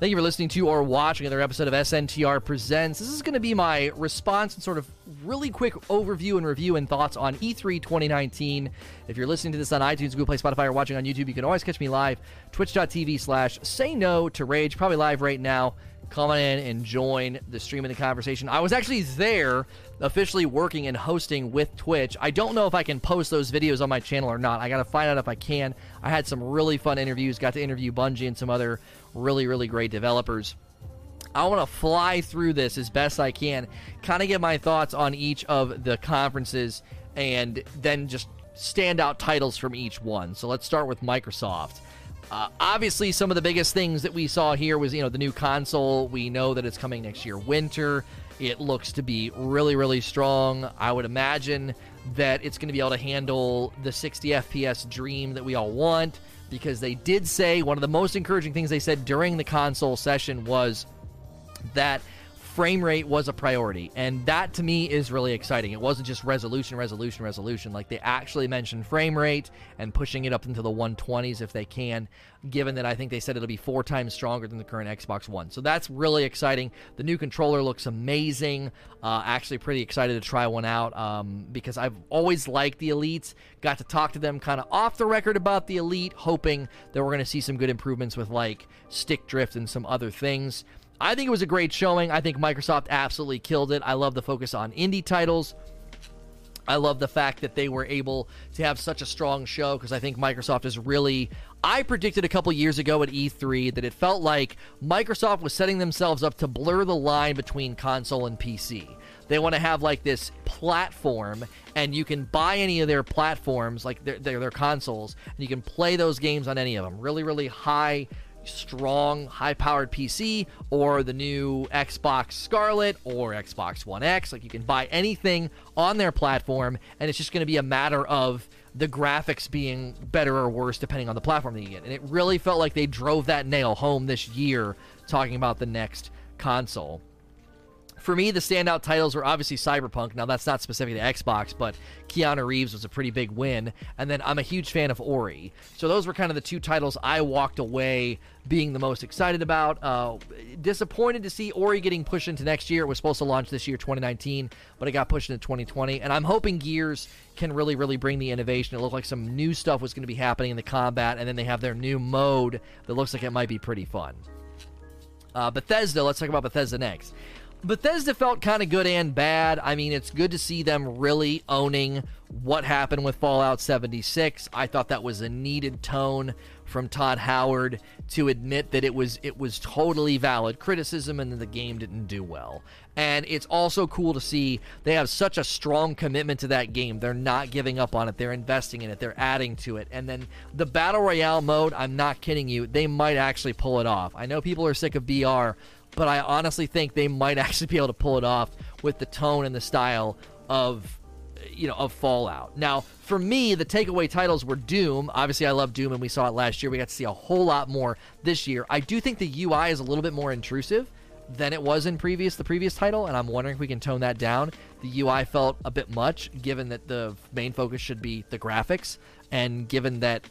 Thank you for listening to or watching another episode of SNTR Presents. This is going to be my response and sort of really quick overview and review and thoughts on E3 2019. If you're listening to this on iTunes, Google Play, Spotify, or watching on YouTube, you can always catch me live, twitch.tv slash say no to rage, probably live right now. Come on in and join the stream and the conversation. I was actually there officially working and hosting with Twitch. I don't know if I can post those videos on my channel or not. I got to find out if I can. I had some really fun interviews, got to interview Bungie and some other really, really great developers. I want to fly through this as best I can, kind of get my thoughts on each of the conferences, and then just standout titles from each one. So let's start with Microsoft. Uh, obviously, some of the biggest things that we saw here was you know the new console. We know that it's coming next year, winter. It looks to be really, really strong. I would imagine that it's going to be able to handle the 60 FPS dream that we all want because they did say one of the most encouraging things they said during the console session was that frame rate was a priority. And that to me is really exciting. It wasn't just resolution, resolution, resolution. Like they actually mentioned frame rate and pushing it up into the 120s if they can, given that I think they said it'll be four times stronger than the current Xbox One. So that's really exciting. The new controller looks amazing. Uh, actually, pretty excited to try one out um, because I've always liked the Elites. Got to talk to them kind of off the record about the Elite, hoping that we're going to see some good improvements with like stick drift and some other things. I think it was a great showing. I think Microsoft absolutely killed it. I love the focus on indie titles. I love the fact that they were able to have such a strong show because I think Microsoft is really. I predicted a couple years ago at E3 that it felt like Microsoft was setting themselves up to blur the line between console and PC. They want to have like this platform, and you can buy any of their platforms, like their, their, their consoles, and you can play those games on any of them. Really, really high strong, high powered PC or the new Xbox Scarlett or Xbox One X. Like you can buy anything on their platform, and it's just going to be a matter of the graphics being better or worse depending on the platform that you get. And it really felt like they drove that nail home this year talking about the next console for me, the standout titles were obviously Cyberpunk. Now, that's not specific to Xbox, but Keanu Reeves was a pretty big win. And then I'm a huge fan of Ori. So those were kind of the two titles I walked away being the most excited about. Uh, disappointed to see Ori getting pushed into next year. It was supposed to launch this year, 2019, but it got pushed into 2020. And I'm hoping Gears can really, really bring the innovation. It looked like some new stuff was going to be happening in the combat, and then they have their new mode that looks like it might be pretty fun. Uh, Bethesda, let's talk about Bethesda next. Bethesda felt kind of good and bad. I mean, it's good to see them really owning what happened with Fallout 76. I thought that was a needed tone from Todd Howard to admit that it was it was totally valid criticism and that the game didn't do well. And it's also cool to see they have such a strong commitment to that game. They're not giving up on it. They're investing in it. They're adding to it. And then the battle royale mode, I'm not kidding you, they might actually pull it off. I know people are sick of BR, but I honestly think they might actually be able to pull it off with the tone and the style of you know of Fallout. Now, for me, the takeaway titles were Doom. Obviously, I love Doom, and we saw it last year. We got to see a whole lot more this year. I do think the UI is a little bit more intrusive than it was in previous the previous title, and I'm wondering if we can tone that down. The UI felt a bit much, given that the main focus should be the graphics, and given that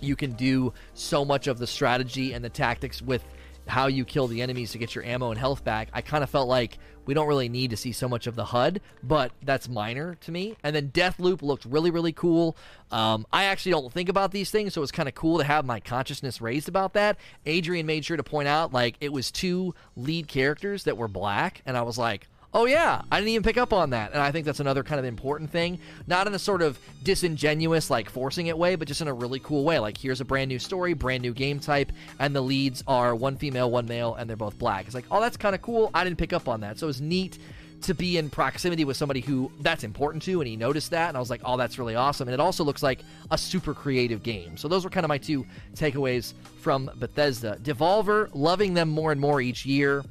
you can do so much of the strategy and the tactics with how you kill the enemies to get your ammo and health back, I kind of felt like we don't really need to see so much of the HUD, but that's minor to me. And then Deathloop looked really, really cool. Um, I actually don't think about these things, so it's kind of cool to have my consciousness raised about that. Adrian made sure to point out, like, it was two lead characters that were black, and I was like, oh yeah, I didn't even pick up on that. And I think that's another kind of important thing. Not in a sort of disingenuous, like forcing it way, but just in a really cool way. Like, here's a brand new story, brand new game type, and the leads are one female, one male, and they're both black. It's like, oh, that's kind of cool. I didn't pick up on that. So it's neat to be in proximity with somebody who that's important to and he noticed that and I was like, "Oh, that's really awesome." And it also looks like a super creative game. So those were kind of my two takeaways from Bethesda. Devolver, loving them more and more each year.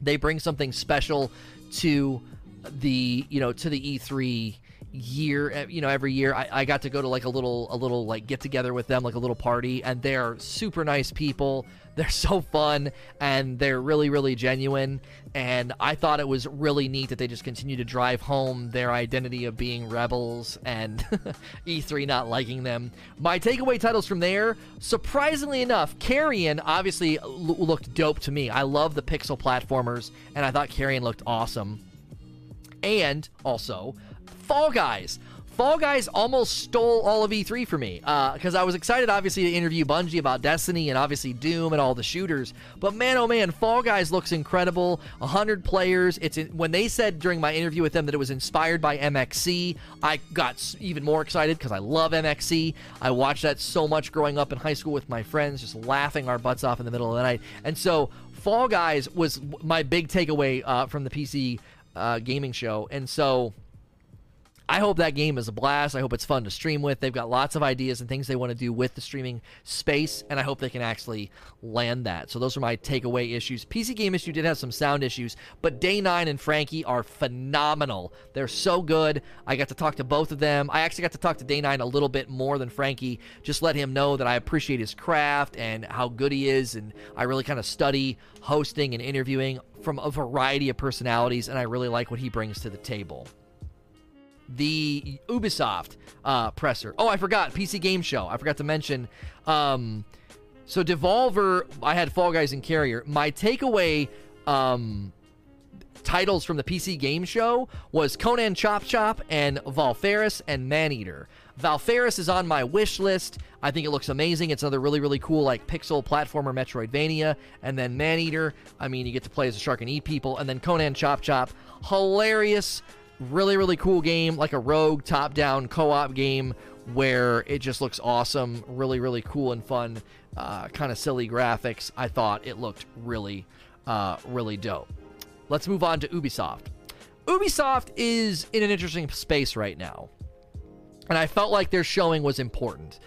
They bring something special to the you know to the E3 year eh, you know every year I, I got to go to like a little a little like get together with them like a little party and they're super nice people. They're so fun and they're really really genuine and i thought it was really neat that they just continue to drive home their identity of being rebels and e3 not liking them. My takeaway titles from there surprisingly enough carrion obviously l- looked dope to me. I love the pixel platformers and i thought carrion looked awesome. And also Fall Guys. Fall Guys almost stole all of E3 for me because uh, I was excited, obviously, to interview Bungie about Destiny and obviously Doom and all the shooters. But man, oh man, Fall Guys looks incredible. 100 players. It's in, when they said during my interview with them that it was inspired by MXC, I got even more excited because I love MXC. I watched that so much growing up in high school with my friends, just laughing our butts off in the middle of the night. And so Fall Guys was my big takeaway uh, from the PC uh, gaming show. And so I hope that game is a blast. I hope it's fun to stream with. They've got lots of ideas and things they want to do with the streaming space, and I hope they can actually land that. So those are my takeaway issues. PC Game Issue did have some sound issues, but Day 9 and Frankie are phenomenal. They're so good. I got to talk to both of them. I actually got to talk to Day 9 a little bit more than Frankie. Just let him know that I appreciate his craft and how good he is, and I really kind of study hosting and interviewing from a variety of personalities, and I really like what he brings to the table the Ubisoft uh, presser. Oh, I forgot PC Game Show. I forgot to mention. Um, so Devolver, I had Fall Guys and Carrion. My takeaway um, titles from the PC Game Show was Conan Chop Chop and Valfaris and Maneater. Valfaris is on my wish list. I think it looks amazing. It's another really, really cool, like pixel platformer Metroidvania. And then Maneater, I mean, you get to play as a shark and eat people. And then Conan Chop Chop, hilarious, really really cool game like a rogue top down co-op game where it just looks awesome really really cool and fun uh, kind of silly graphics. I thought it looked really uh, really dope. Let's move on to ubisoft. Ubisoft is in an interesting space right now and i felt like their showing was important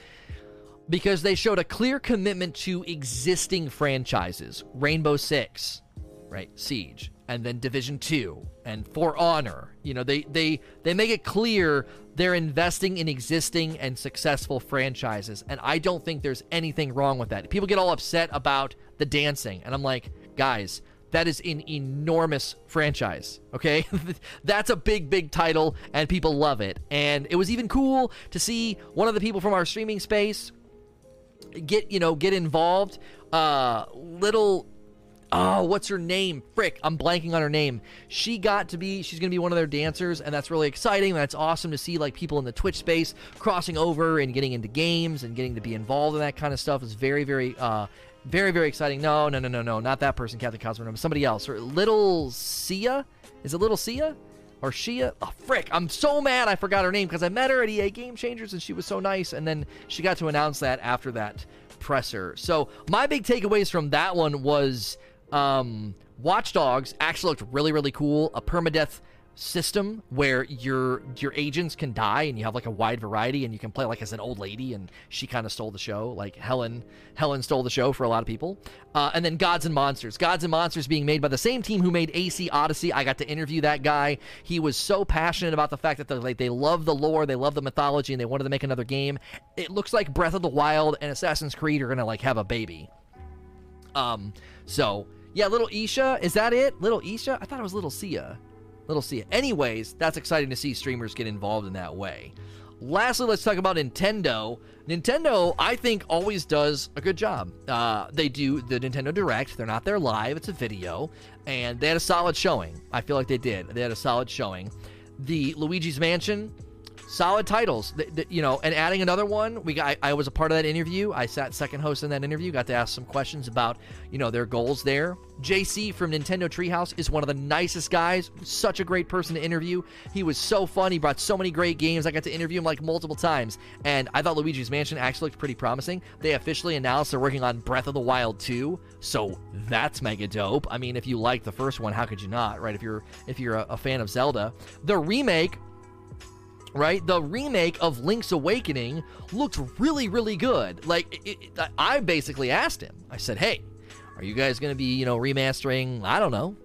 because they showed a clear commitment to existing franchises. Rainbow six right? Siege and then Division 2 and For Honor. You know, they they they make it clear they're investing in existing and successful franchises and I don't think there's anything wrong with that. People get all upset about the dancing and I'm like, guys, that is an enormous franchise, okay? That's a big, big title, and people love it. And it was even cool to see one of the people from our streaming space get, you know, get involved. Uh, little oh, what's her name? Frick, I'm blanking on her name. She got to be, she's going to be one of their dancers, and that's really exciting. That's awesome to see like people in the Twitch space crossing over and getting into games and getting to be involved in that kind of stuff is very, very, uh, very, very exciting. No, no, no, no, no, not that person, Captain Cosmo. Somebody else. Or Little Sia? Is it Little Sia? Or Shia? Oh, frick. I'm so mad I forgot her name because I met her at EA Game Changers and she was so nice. And then she got to announce that after that presser. So my big takeaways from that one was um, Watch Dogs actually looked really, really cool. A permadeath system where your your agents can die and you have like a wide variety and you can play like as an old lady and she kind of stole the show. Like helen helen stole the show for a lot of people. Uh, and then gods and monsters. Gods and monsters being made by the same team who made ac odyssey. I got to interview that guy. He was so passionate about the fact that they like they love the lore they love the mythology and they wanted to make another game. It looks like breath of the wild and assassin's creed are gonna like have a baby. Um so yeah, Little Isha. Is that it? Little Isha? I thought it was Little Sia. Little Sia. Anyways, that's exciting to see streamers get involved in that way. Lastly, let's talk about Nintendo. Nintendo, I think, always does a good job. Uh, they do the Nintendo Direct. They're not there live, it's a video. And they had a solid showing. I feel like they did. They had a solid showing. The Luigi's Mansion, solid titles. The, the, you know, and adding another one, we got. I, I, was a part of that interview. I sat second host in that interview. Got to ask some questions about you know their goals there. JC from Nintendo Treehouse is one of the nicest guys. Such a great person to interview. He was so fun. He brought so many great games. I got to interview him like multiple times, and I thought Luigi's Mansion actually looked pretty promising. They officially announced they're working on Breath of the Wild 2, so that's mega dope. I mean, if you like the first one, how could you not, right? If you're if you're a, a fan of Zelda, the remake right? The remake of Link's Awakening looked really, really good. Like, it, it, I basically asked him, I said, hey, are you guys going to be, you know, remastering, I don't know,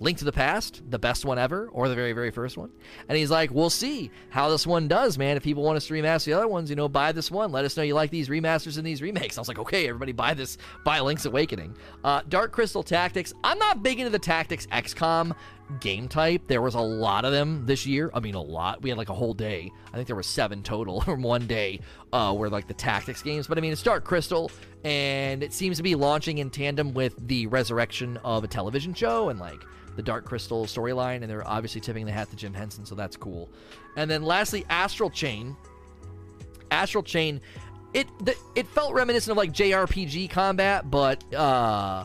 Link to the Past, the best one ever, or the very, very first one. And he's like, we'll see how this one does, man. If people want us to remaster the other ones, you know, buy this one. Let us know you like these remasters and these remakes. I was like, okay, everybody buy this, buy Link's Awakening. Uh, Dark Crystal Tactics. I'm not big into the Tactics XCOM game type. There was a lot of them this year. I mean, a lot. We had like a whole day. I think there were seven total from one day uh, were like the tactics games. But I mean, it's Dark Crystal, and it seems to be launching in tandem with the resurrection of a television show and like the Dark Crystal storyline. And they're obviously tipping the hat to Jim Henson, so that's cool. And then lastly, Astral Chain. Astral Chain. It it felt reminiscent of like JRPG combat, but uh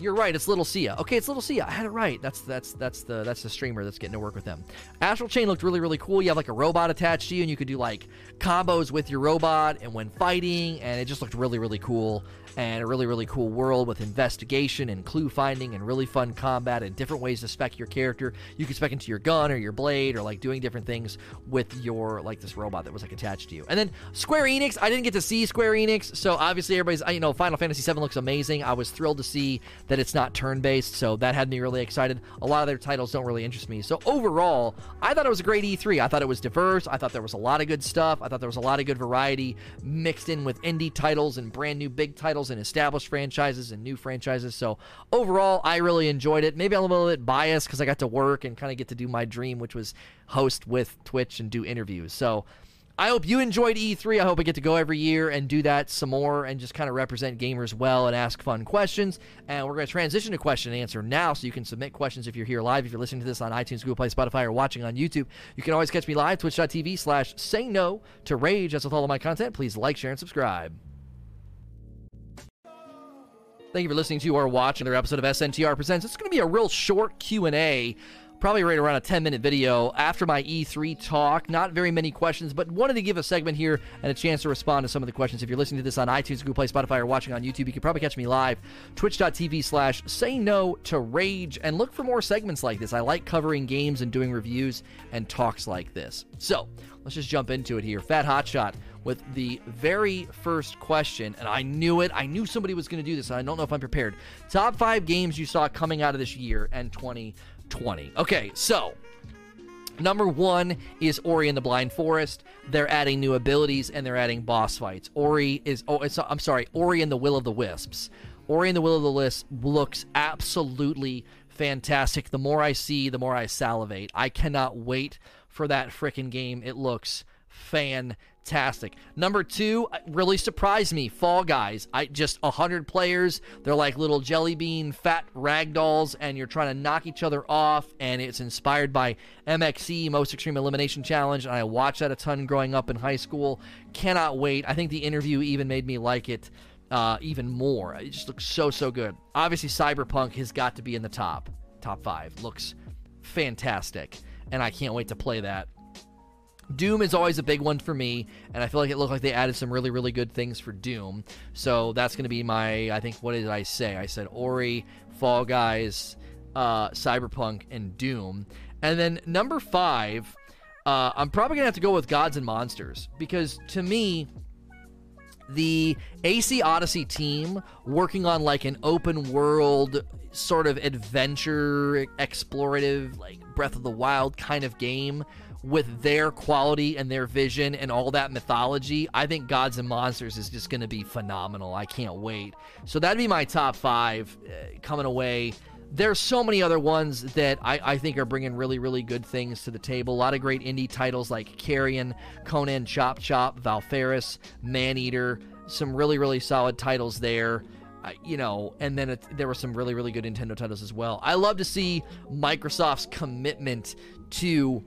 you're right. It's Little Sia. Okay, it's Little Sia. I had it right. That's that's that's the that's the streamer that's getting to work with them. Astral Chain looked really really cool. You have like a robot attached to you, and you could do like combos with your robot and when fighting, and it just looked really really cool and a really, really cool world with investigation and clue finding and really fun combat and different ways to spec your character. You can spec into your gun or your blade or like doing different things with your like this robot that was like attached to you. And then Square Enix, I didn't get to see Square Enix, so obviously everybody's you know Final Fantasy VII looks amazing. I was thrilled to see that it's not turn based, so that had me really excited. A lot of their titles don't really interest me. So overall, I thought it was a great E3. I thought it was diverse. I thought there was a lot of good stuff. I thought there was a lot of good variety mixed in with indie titles and brand new big titles and established franchises and new franchises. So overall, I really enjoyed it. Maybe I'm a little bit biased because I got to work and kind of get to do my dream, which was host with Twitch and do interviews. So I hope you enjoyed E3. I hope I get to go every year and do that some more and just kind of represent gamers well and ask fun questions. And we're going to transition to question and answer now so you can submit questions if you're here live. If you're listening to this on iTunes, Google Play, Spotify, or watching on YouTube, you can always catch me live, twitch.tv slash say no to rage. As with all of my content, please like, share, and subscribe. Thank you for listening to or watching another episode of SNTR Presents. It's going to be a real short Q&A, probably right around a 10-minute video after my E3 talk. Not very many questions, but wanted to give a segment here and a chance to respond to some of the questions. If you're listening to this on iTunes, Google Play, Spotify, or watching on YouTube, you can probably catch me live, twitch.tv slash say no to rage, and look for more segments like this. I like covering games and doing reviews and talks like this. So, let's just jump into it here. Fat Hotshot with the very first question, and I knew it. I knew somebody was going to do this, I don't know if I'm prepared. Top five games you saw coming out of this year and 2020. Okay, so Number one is Ori and the Blind Forest. They're adding new abilities and they're adding boss fights. Ori is oh, it's, I'm sorry, Ori and the Will of the Wisps. Ori and the Will of the Wisps looks absolutely fantastic. The more I see, the more I salivate. I cannot wait for that freaking game. It looks fantastic. Number two really surprised me. Fall Guys. I just hundred players. They're like little jelly bean fat rag dolls, and you're trying to knock each other off. And it's inspired by MXC Most Extreme Elimination Challenge. And I watched that a ton growing up in high school. Cannot wait. I think the interview even made me like it. Uh, even more. It just looks so so good. Obviously, Cyberpunk has got to be in the top top five. Looks fantastic, and I can't wait to play that Doom is always a big one for me, and I feel like it looked like they added some really, really good things for Doom. So that's going to be my, I think, what did I say? I said Ori, Fall Guys, uh, Cyberpunk, and Doom. And then number five, uh, I'm probably going to have to go with Gods and Monsters because to me, the AC Odyssey team working on like an open world sort of adventure explorative like Breath of the Wild kind of game with their quality and their vision and all that mythology, I think Gods and Monsters is just going to be phenomenal. I can't wait. So that'd be my top five uh, coming away. There's so many other ones that I, I, think are bringing really, really good things to the table. A lot of great indie titles like Carrion, Conan Chop Chop, Valfaris, Maneater. Some really, really solid titles there. Uh, you know, and then it, there were some really, really good Nintendo titles as well. I love to see Microsoft's commitment to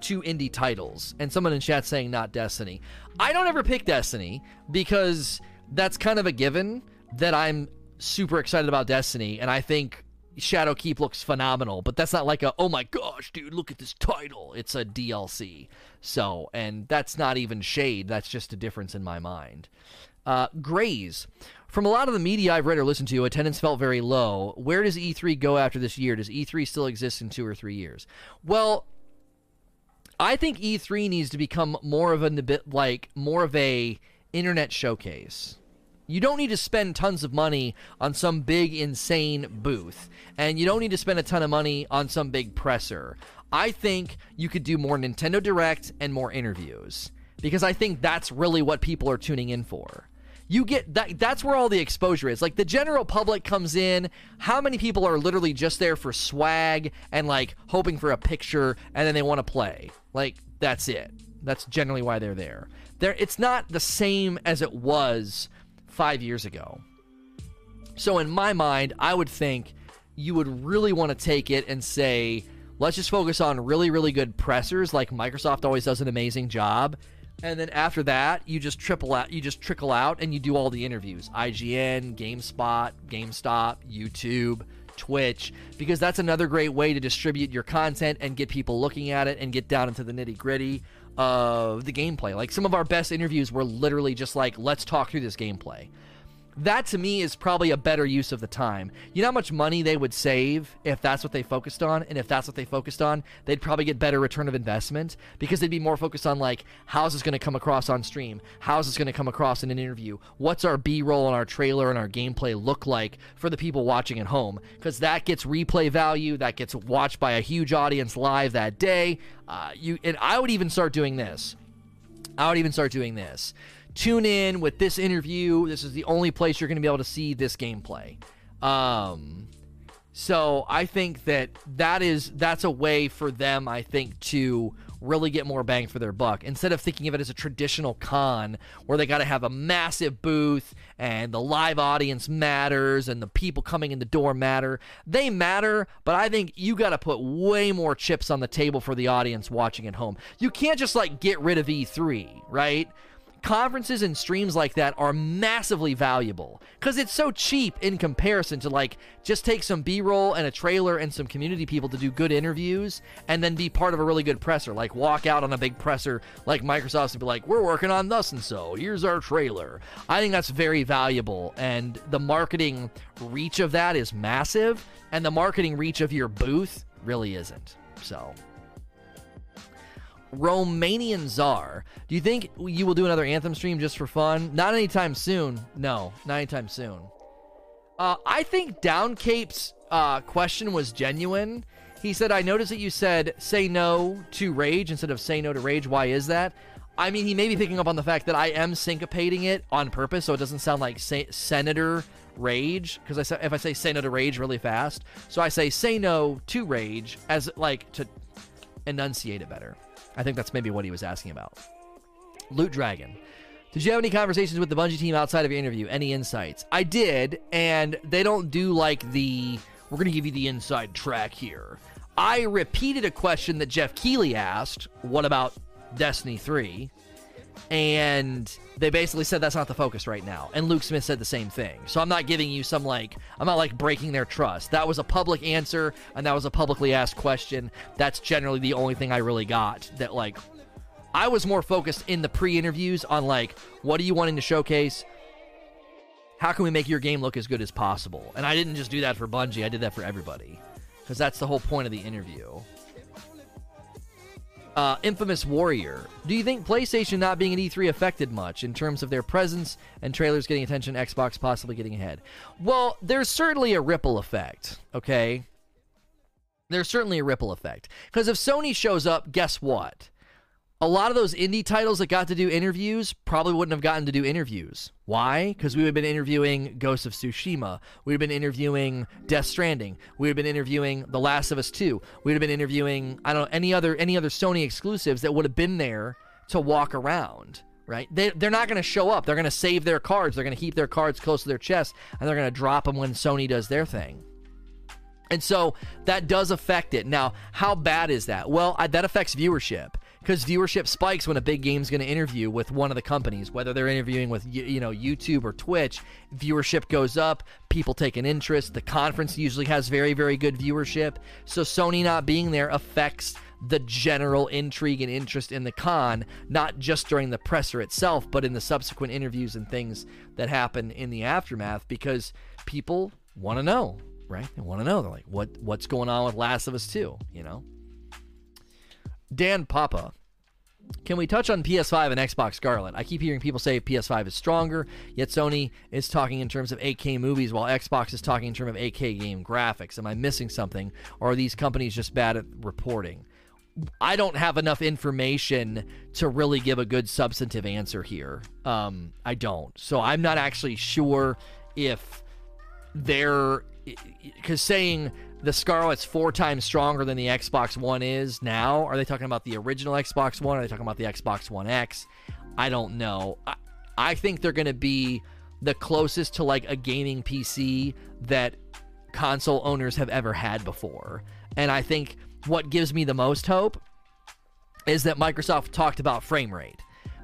two indie titles, and someone in chat saying not Destiny. I don't ever pick Destiny because that's kind of a given that I'm super excited about Destiny, and I think Shadowkeep looks phenomenal, but that's not like a oh my gosh, dude, look at this title. It's a DLC. So, and that's not even shade. That's just a difference in my mind. Uh, Grays. From a lot of the media I've read or listened to, attendance felt very low. Where does E3 go after this year? Does E3 still exist in two or three years? Well, I think E3 needs to become more of a bit like more of a internet showcase. You don't need to spend tons of money on some big, insane booth. And you don't need to spend a ton of money on some big presser. I think you could do more Nintendo Direct and more interviews because I think that's really what people are tuning in for. You get that that's where all the exposure is. Like the general public comes in, how many people are literally just there for swag and like hoping for a picture and then they want to play? Like that's it. That's generally why they're there. There it's not the same as it was 5 years ago. So in my mind, I would think you would really want to take it and say, let's just focus on really, really good pressers like Microsoft always does an amazing job and then after that, you just triple out, you just trickle out, and you do all the interviews: IGN, GameSpot, GameStop, YouTube, Twitch, because that's another great way to distribute your content and get people looking at it and get down into the nitty gritty of the gameplay. Like some of our best interviews were literally just like, let's talk through this gameplay that to me is probably a better use of the time. You know how much money they would save if that's what they focused on? And if that's what they focused on, they'd probably get better return of investment because they'd be more focused on like, how's this going to come across on stream? How's this going to come across in an interview? What's our B roll and our trailer and our gameplay look like for the people watching at home? Because that gets replay value, that gets watched by a huge audience live that day. Uh, you and I would even start doing this. I would even start doing this tune in with this interview. This is the only place you're going to be able to see this gameplay. Um, so I think that that is that's a way for them. I think to really get more bang for their buck instead of thinking of it as a traditional con where they got to have a massive booth and the live audience matters and the people coming in the door matter. They matter, but I think you got to put way more chips on the table for the audience watching at home. You can't just like get rid of E3, right? Conferences and streams like that are massively valuable because it's so cheap in comparison to like just take some b-roll and a trailer and some community people to do good interviews and then be part of a really good presser like walk out on a big presser like microsoft and be like we're working on thus and so here's our trailer. I think that's very valuable and the marketing reach of that is massive and the marketing reach of your booth really isn't so Romanian Czar. Do you think you will do another Anthem stream just for fun? Not anytime soon. No, not anytime soon. Uh, I think Downcape's uh, question was genuine. He said, I noticed that you said say no to rage instead of say no to rage. Why is that? I mean, he may be picking up on the fact that I am syncopating it on purpose so it doesn't sound like say- Senator Rage. Because I say, if I say say no to rage really fast, so I say say no to rage as like to enunciate it better. I think that's maybe what he was asking about. Loot Dragon. Did you have any conversations with the Bungie team outside of your interview? Any insights? I did, and they don't do like the we're going to give you the inside track here. I repeated a question that Geoff Keighley asked, what about Destiny 3? And they basically said that's not the focus right now. And Luke Smith said the same thing. So I'm not giving you some like I'm not like breaking their trust. That was a public answer and that was a publicly asked question. That's generally the only thing I really got that like I was more focused in the pre-interviews on like what are you wanting to showcase? How can we make your game look as good as possible? And I didn't just do that for Bungie, I did that for everybody. Cuz that's the whole point of the interview. Uh, Infamous Warrior. Do you think PlayStation not being at E3 affected much in terms of their presence and trailers getting attention, Xbox possibly getting ahead? Well, there's certainly a ripple effect, okay? There's certainly a ripple effect. Because if Sony shows up, guess what? A lot of those indie titles that got to do interviews probably wouldn't have gotten to do interviews. Why? Because we would have been interviewing Ghost of Tsushima. We would have been interviewing Death Stranding. We would have been interviewing The Last of Us 2. We would have been interviewing I don't know any other any other Sony exclusives that would have been there to walk around. Right? They, they're not going to show up. They're going to save their cards. They're going to keep their cards close to their chest, and they're going to drop them when Sony does their thing. And so that does affect it. Now, how bad is that? Well, I, that affects viewership because viewership spikes when a big game's going to interview with one of the companies, whether they're interviewing with you know YouTube or Twitch. Viewership goes up, people take an interest. The conference usually has very very good viewership, so Sony not being there affects the general intrigue and interest in the con, not just during the presser itself, but in the subsequent interviews and things that happen in the aftermath, because people want to know, right? They want to know. They're like, what what's going on with Last of Us 2, you know? Dan Papa Can we touch on PS5 and Xbox Scarlett? I keep hearing people say PS5 is stronger, yet Sony is talking in terms of 8K movies while Xbox is talking in terms of 8K game graphics. Am I missing something, or are these companies just bad at reporting? I don't have enough information to really give a good substantive answer here. Um, I don't. So I'm not actually sure if they're because saying the Scarlett's four times stronger than the Xbox One is now. Are they talking about the original Xbox One? Are they talking about the Xbox One X? I don't know. I, I think they're going to be the closest to like a gaming PC that console owners have ever had before. And I think what gives me the most hope is that Microsoft talked about frame rate.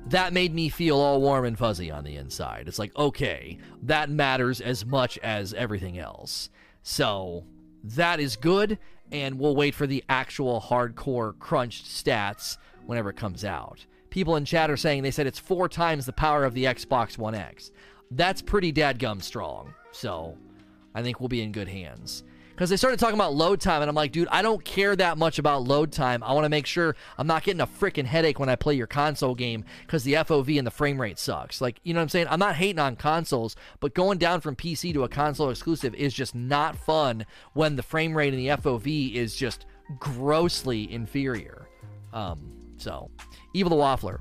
That made me feel all warm and fuzzy on the inside. It's like, okay, that matters as much as everything else. So that is good, and we'll wait for the actual hardcore crunched stats whenever it comes out. People in chat are saying they said it's four times the power of the Xbox One X. That's pretty dadgum strong. So I think we'll be in good hands because they started talking about load time, and I'm like, dude, I don't care that much about load time. I want to make sure I'm not getting a freaking headache when I play your console game because the FOV and the frame rate sucks. Like, you know what I'm saying? I'm not hating on consoles, but going down from PC to a console exclusive is just not fun when the frame rate and the FOV is just grossly inferior. Um, so, Evil the Waffler,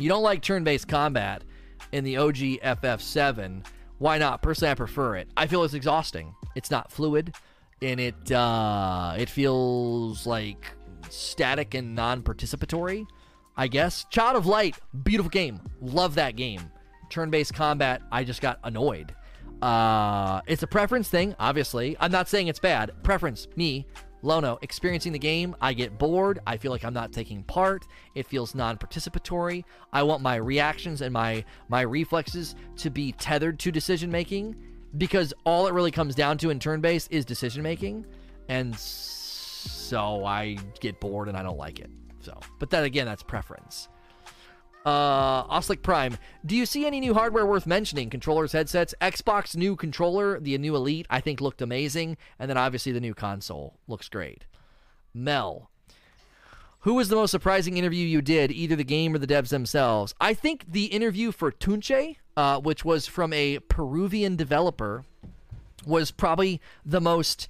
you don't like turn-based combat in the OG FF7. Why not? Personally, I prefer it. I feel it's exhausting. It's not fluid, and it uh, it feels like static and non-participatory. I guess. Child of Light, beautiful game. Love that game. Turn-based combat, I just got annoyed. Uh, it's a preference thing, obviously. I'm not saying it's bad. Preference, me. Lono, experiencing the game, I get bored. I feel like I'm not taking part. It feels non-participatory. I want my reactions and my my reflexes to be tethered to decision making because all it really comes down to in turn based is decision making, and so I get bored and I don't like it. So, but then again, that's preference. Uh, Oslick Prime, do you see any new hardware worth mentioning? Controllers, headsets, Xbox new controller, the new Elite, I think looked amazing, and then obviously the new console looks great. Mel, who was the most surprising interview you did, either the game or the devs themselves? I think the interview for Tunche, uh, which was from a Peruvian developer, was probably the most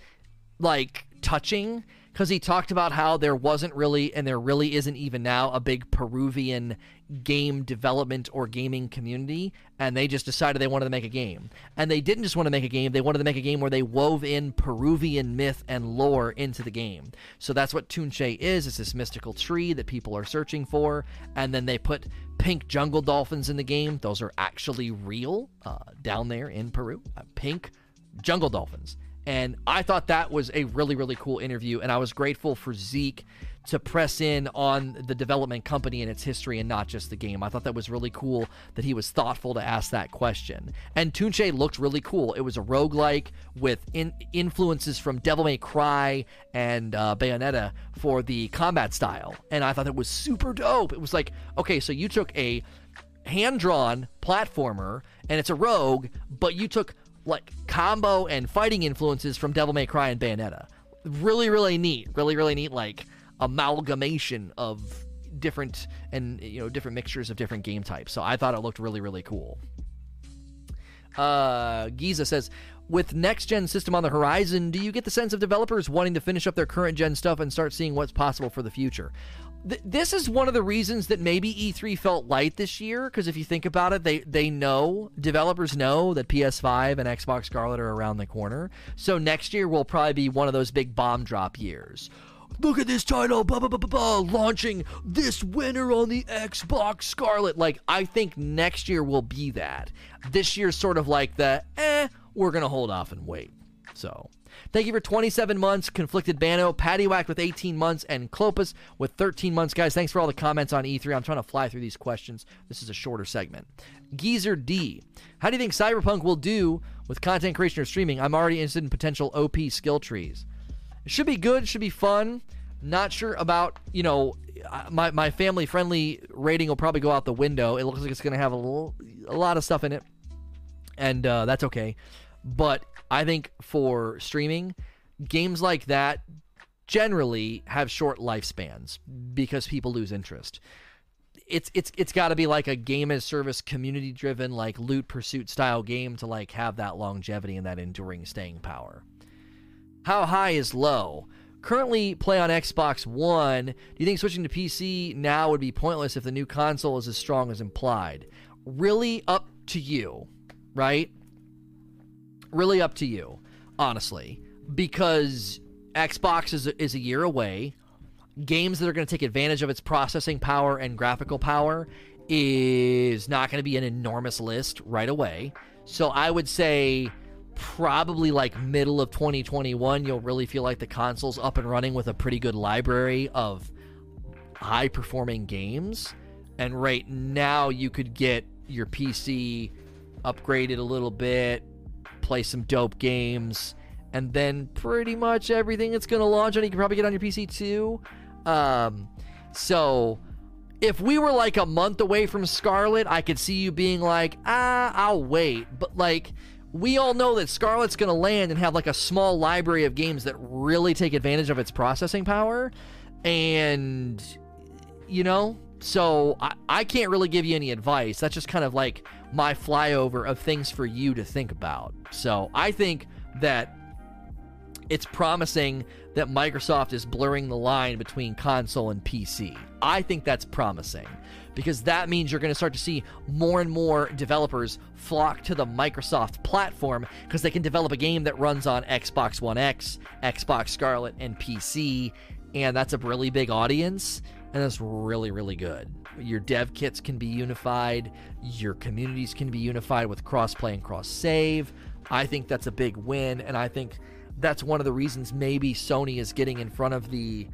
like touching because he talked about how there wasn't really, and there really isn't even now, a big Peruvian game development or gaming community, and they just decided they wanted to make a game. And they didn't just want to make a game, they wanted to make a game where they wove in Peruvian myth and lore into the game. So that's what Tunche is it's this mystical tree that people are searching for, and then they put pink jungle dolphins in the game. Those are actually real uh, down there in Peru. Uh, pink jungle dolphins. And I thought that was a really, really cool interview. And I was grateful for Zeke to press in on the development company and its history and not just the game. I thought that was really cool that he was thoughtful to ask that question. And Tunche looked really cool. It was a roguelike with in- influences from Devil May Cry and uh, Bayonetta for the combat style. And I thought that was super dope. It was like, okay, so you took a hand drawn platformer and it's a rogue, but you took like combo and fighting influences from Devil May Cry and Bayonetta. Really, really neat. Really, really neat. Like amalgamation of different and you know different mixtures of different game types. So I thought it looked really, really cool. Uh, Giza says, with next gen system on the horizon, do you get the sense of developers wanting to finish up their current gen stuff and start seeing what's possible for the future? Th- this is one of the reasons that maybe E3 felt light this year because if you think about it, they they know developers know that PS5 and Xbox Scarlett are around the corner. So next year will probably be one of those big bomb drop years. Look at this title, blah, blah, blah, blah, blah, launching this winner on the Xbox Scarlett. Like, I think next year will be that. This year's sort of like the, eh, we're to hold off and wait. So, Thank you for 27 months, Conflicted Bano, Paddywhack with 18 months, and Clopas with 13 months. Guys, thanks for all the comments on E3. I'm trying to fly through these questions. This is a shorter segment. Geezer D. How do you think Cyberpunk will do with content creation or streaming? I'm already interested in potential OP skill trees. It should be good, should be fun. Not sure about, you know, my, my family friendly rating will probably go out the window. It looks like it's going to have a, little, a lot of stuff in it, and uh, that's okay. But I think for streaming, games like that generally have short lifespans because people lose interest. it's it's it's got to be like a game as service community driven like loot pursuit style game to like have that longevity and that enduring staying power. How high is low? Currently play on xbox one do you think switching to pc now would be pointless if the new console is as strong as implied? Really up to you right really up to you honestly because xbox is, is a year away games that are going to take advantage of its processing power and graphical power is not going to be an enormous list right away. So I would say probably like middle of 2021 you'll really feel like the console's up and running with a pretty good library of high performing games. And right now you could get your PC upgraded a little bit, play some dope games, and then pretty much everything that's going to launch on you can probably get on your PC too. Um, so if we were like a month away from Scarlett, I could see you being like, ah, I'll wait. But like, we all know that Scarlett's going to land and have like a small library of games that really take advantage of its processing power. And, you know, so I, I can't really give you any advice. That's just kind of like my flyover of things for you to think about. So I think that it's promising that Microsoft is blurring the line between console and PC. I think that's promising because that means you're going to start to see more and more developers flock to the Microsoft platform because they can develop a game that runs on Xbox One X, Xbox Scarlett, and PC. And that's a really big audience, and that's really, really good. Your dev kits can be unified, your communities can be unified with crossplay and cross save. I think that's a big win, and I think that's one of the reasons maybe Sony is getting in front of the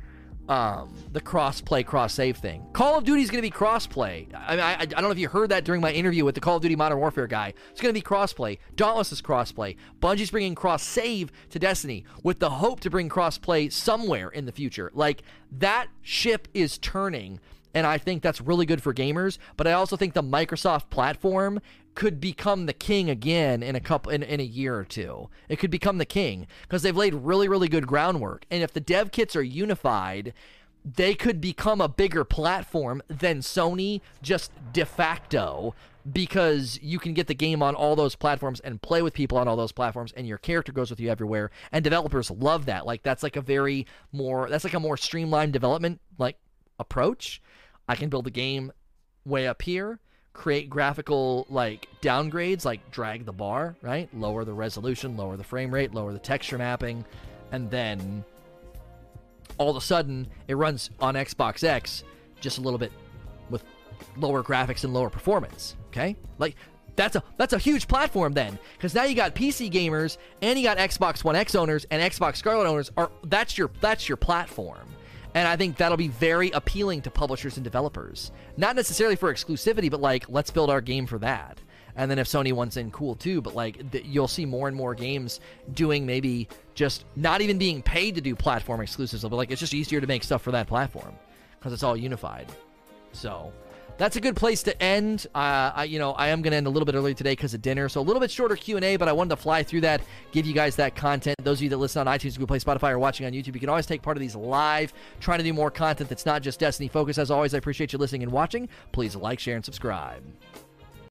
um, the cross-play, cross-save thing. Call of Duty is going to be cross-play. I, mean, I, I, don't know if you heard that during my interview with the Call of Duty Modern Warfare guy. It's going to be cross-play. Dauntless is cross-play. Bungie's bringing cross-save to Destiny with the hope to bring cross-play somewhere in the future. Like, that ship is turning and I think that's really good for gamers. But I also think the Microsoft platform could become the king again in a couple in, in a year or two. It could become the king because they've laid really really good groundwork. And if the dev kits are unified, they could become a bigger platform than Sony just de facto because you can get the game on all those platforms and play with people on all those platforms and your character goes with you everywhere and developers love that like that's like a very more that's like a more streamlined development like approach i can build a game way up here create graphical like downgrades like drag the bar right? Lower the resolution lower the frame rate lower the texture mapping and then all of a sudden it runs on xbox x just a little bit with lower graphics and lower performance okay? Like that's a that's a huge platform then because now you got pc gamers and you got xbox one x owners and xbox scarlett owners are that's your that's your platform and I think that'll be very appealing to publishers and developers. Not necessarily for exclusivity, but like, let's build our game for that. And then if Sony wants in, cool too. But like, th- you'll see more and more games doing maybe just not even being paid to do platform exclusives, but like, it's just easier to make stuff for that platform because it's all unified. So that's a good place to end. Uh, I, you know, I am going to end a little bit early today because of dinner, so a little bit shorter Q and A. But I wanted to fly through that, give you guys that content. Those of you that listen on iTunes, Google Play, Spotify, or watching on YouTube, you can always take part of these live. Trying to do more content that's not just Destiny focused. As always, I appreciate you listening and watching. Please like, share, and subscribe.